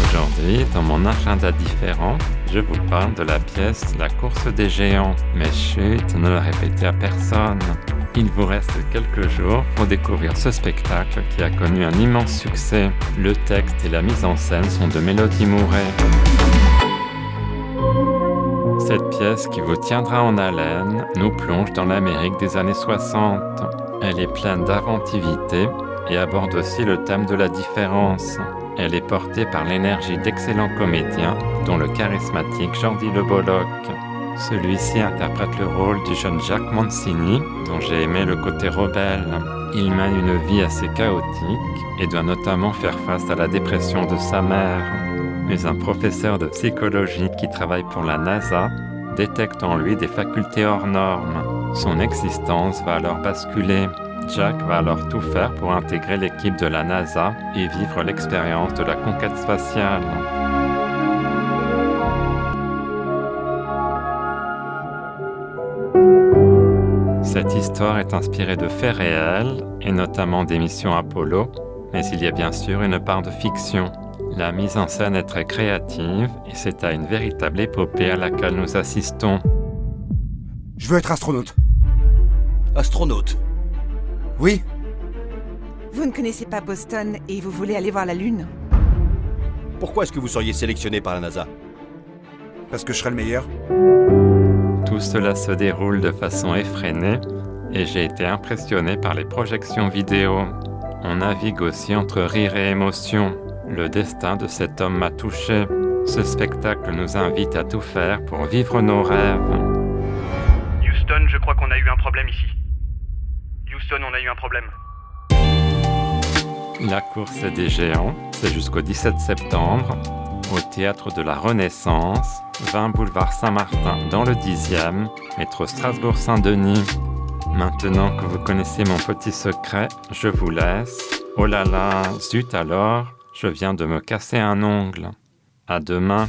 Aujourd'hui, dans mon agenda différent, je vous parle de la pièce La course des géants. Mais chut, ne le répétez à personne. Il vous reste quelques jours pour découvrir ce spectacle qui a connu un immense succès. Le texte et la mise en scène sont de Mélodie Mouret. Cette pièce qui vous tiendra en haleine nous plonge dans l'Amérique des années 60. Elle est pleine d'inventivité et aborde aussi le thème de la différence. Elle est portée par l'énergie d'excellents comédiens, dont le charismatique Jordi Le Bolloc. Celui-ci interprète le rôle du jeune Jacques Mancini, dont j'ai aimé le côté rebelle. Il mène une vie assez chaotique et doit notamment faire face à la dépression de sa mère. Mais un professeur de psychologie qui travaille pour la NASA détecte en lui des facultés hors normes. Son existence va alors basculer. Jack va alors tout faire pour intégrer l'équipe de la NASA et vivre l'expérience de la conquête spatiale. Cette histoire est inspirée de faits réels et notamment des missions Apollo, mais il y a bien sûr une part de fiction. La mise en scène est très créative et c'est à une véritable épopée à laquelle nous assistons. Je veux être astronaute. Astronaute. Oui Vous ne connaissez pas Boston et vous voulez aller voir la Lune Pourquoi est-ce que vous seriez sélectionné par la NASA Parce que je serai le meilleur. Tout cela se déroule de façon effrénée et j'ai été impressionné par les projections vidéo. On navigue aussi entre rire et émotion. Le destin de cet homme m'a touché. Ce spectacle nous invite à tout faire pour vivre nos rêves. Houston, je crois qu'on a eu un problème ici. La course des géants, c'est jusqu'au 17 septembre au théâtre de la Renaissance, 20 boulevard Saint-Martin dans le 10e, métro Strasbourg-Saint-Denis. Maintenant que vous connaissez mon petit secret, je vous laisse. Oh là là, zut alors, je viens de me casser un ongle. À demain.